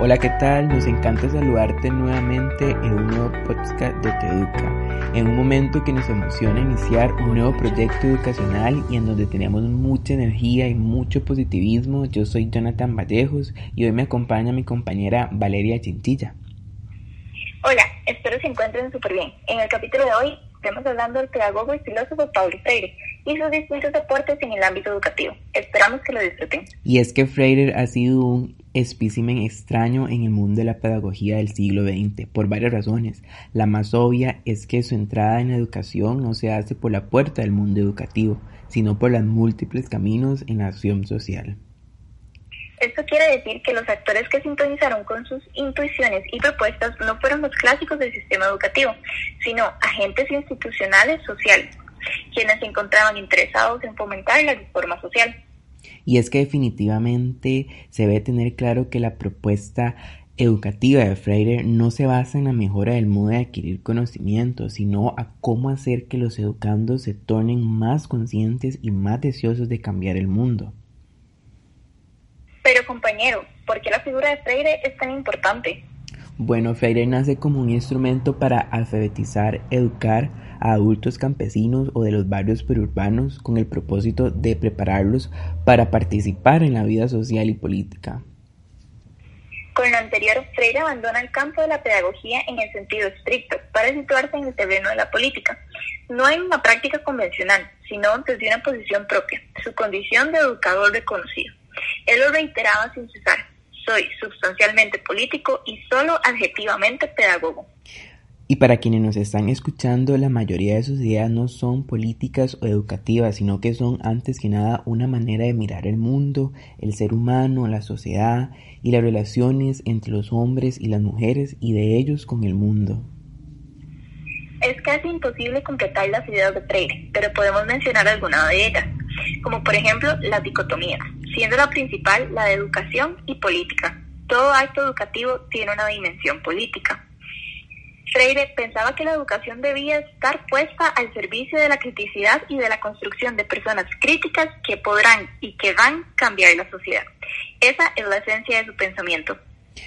Hola, ¿qué tal? Nos encanta saludarte nuevamente en un nuevo podcast de Te Educa, en un momento que nos emociona iniciar un nuevo proyecto educacional y en donde tenemos mucha energía y mucho positivismo. Yo soy Jonathan Vallejos y hoy me acompaña mi compañera Valeria Chintilla. Hola, espero se encuentren súper bien. En el capítulo de hoy estamos hablando del pedagogo y filósofo Paulo Freire y sus distintos aportes en el ámbito educativo. Esperamos que lo disfruten. Y es que Freire ha sido un espécimen extraño en el mundo de la pedagogía del siglo XX, por varias razones. La más obvia es que su entrada en la educación no se hace por la puerta del mundo educativo, sino por los múltiples caminos en la acción social. Esto quiere decir que los actores que sintonizaron con sus intuiciones y propuestas no fueron los clásicos del sistema educativo, sino agentes institucionales sociales, quienes se encontraban interesados en fomentar la reforma social. Y es que definitivamente se debe tener claro que la propuesta educativa de Freire no se basa en la mejora del modo de adquirir conocimiento, sino a cómo hacer que los educandos se tornen más conscientes y más deseosos de cambiar el mundo. Pero compañero, ¿por qué la figura de Freire es tan importante? Bueno, Freire nace como un instrumento para alfabetizar, educar a adultos campesinos o de los barrios perurbanos con el propósito de prepararlos para participar en la vida social y política. Con lo anterior, Freire abandona el campo de la pedagogía en el sentido estricto para situarse en el terreno de la política. No en una práctica convencional, sino desde una posición propia, su condición de educador reconocido. Él lo reiteraba sin cesar, soy sustancialmente político y solo adjetivamente pedagogo. Y para quienes nos están escuchando, la mayoría de sus ideas no son políticas o educativas, sino que son antes que nada una manera de mirar el mundo, el ser humano, la sociedad y las relaciones entre los hombres y las mujeres y de ellos con el mundo. Es casi imposible completar las ideas de Freire, pero podemos mencionar alguna de ellas, como por ejemplo las dicotomías, siendo la principal la de educación y política. Todo acto educativo tiene una dimensión política. Freire pensaba que la educación debía estar puesta al servicio de la criticidad y de la construcción de personas críticas que podrán y que van a cambiar la sociedad. Esa es la esencia de su pensamiento.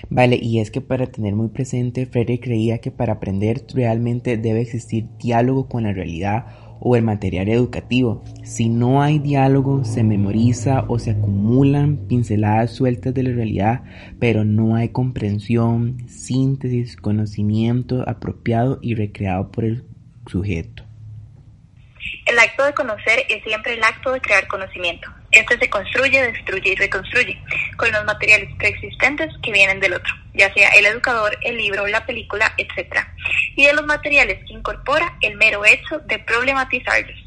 Vale, y es que para tener muy presente, Freire creía que para aprender realmente debe existir diálogo con la realidad o el material educativo. Si no hay diálogo, se memoriza o se acumulan pinceladas sueltas de la realidad, pero no hay comprensión, síntesis, conocimiento apropiado y recreado por el sujeto. El acto de conocer es siempre el acto de crear conocimiento. Este se construye, destruye y reconstruye con los materiales preexistentes que vienen del otro, ya sea el educador, el libro, la película, etc. Y de los materiales que incorpora el mero hecho de problematizarlos.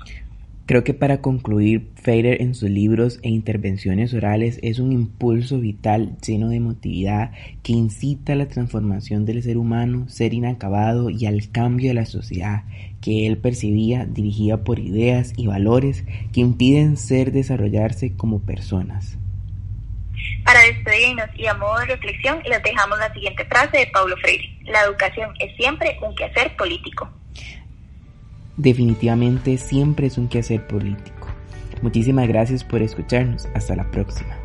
Creo que para concluir, Freire en sus libros e intervenciones orales es un impulso vital lleno de emotividad que incita a la transformación del ser humano, ser inacabado y al cambio de la sociedad que él percibía dirigida por ideas y valores que impiden ser desarrollarse como personas. Para despedirnos y a modo de reflexión, les dejamos la siguiente frase de Paulo Freire. La educación es siempre un quehacer político. Definitivamente siempre es un quehacer político. Muchísimas gracias por escucharnos. Hasta la próxima.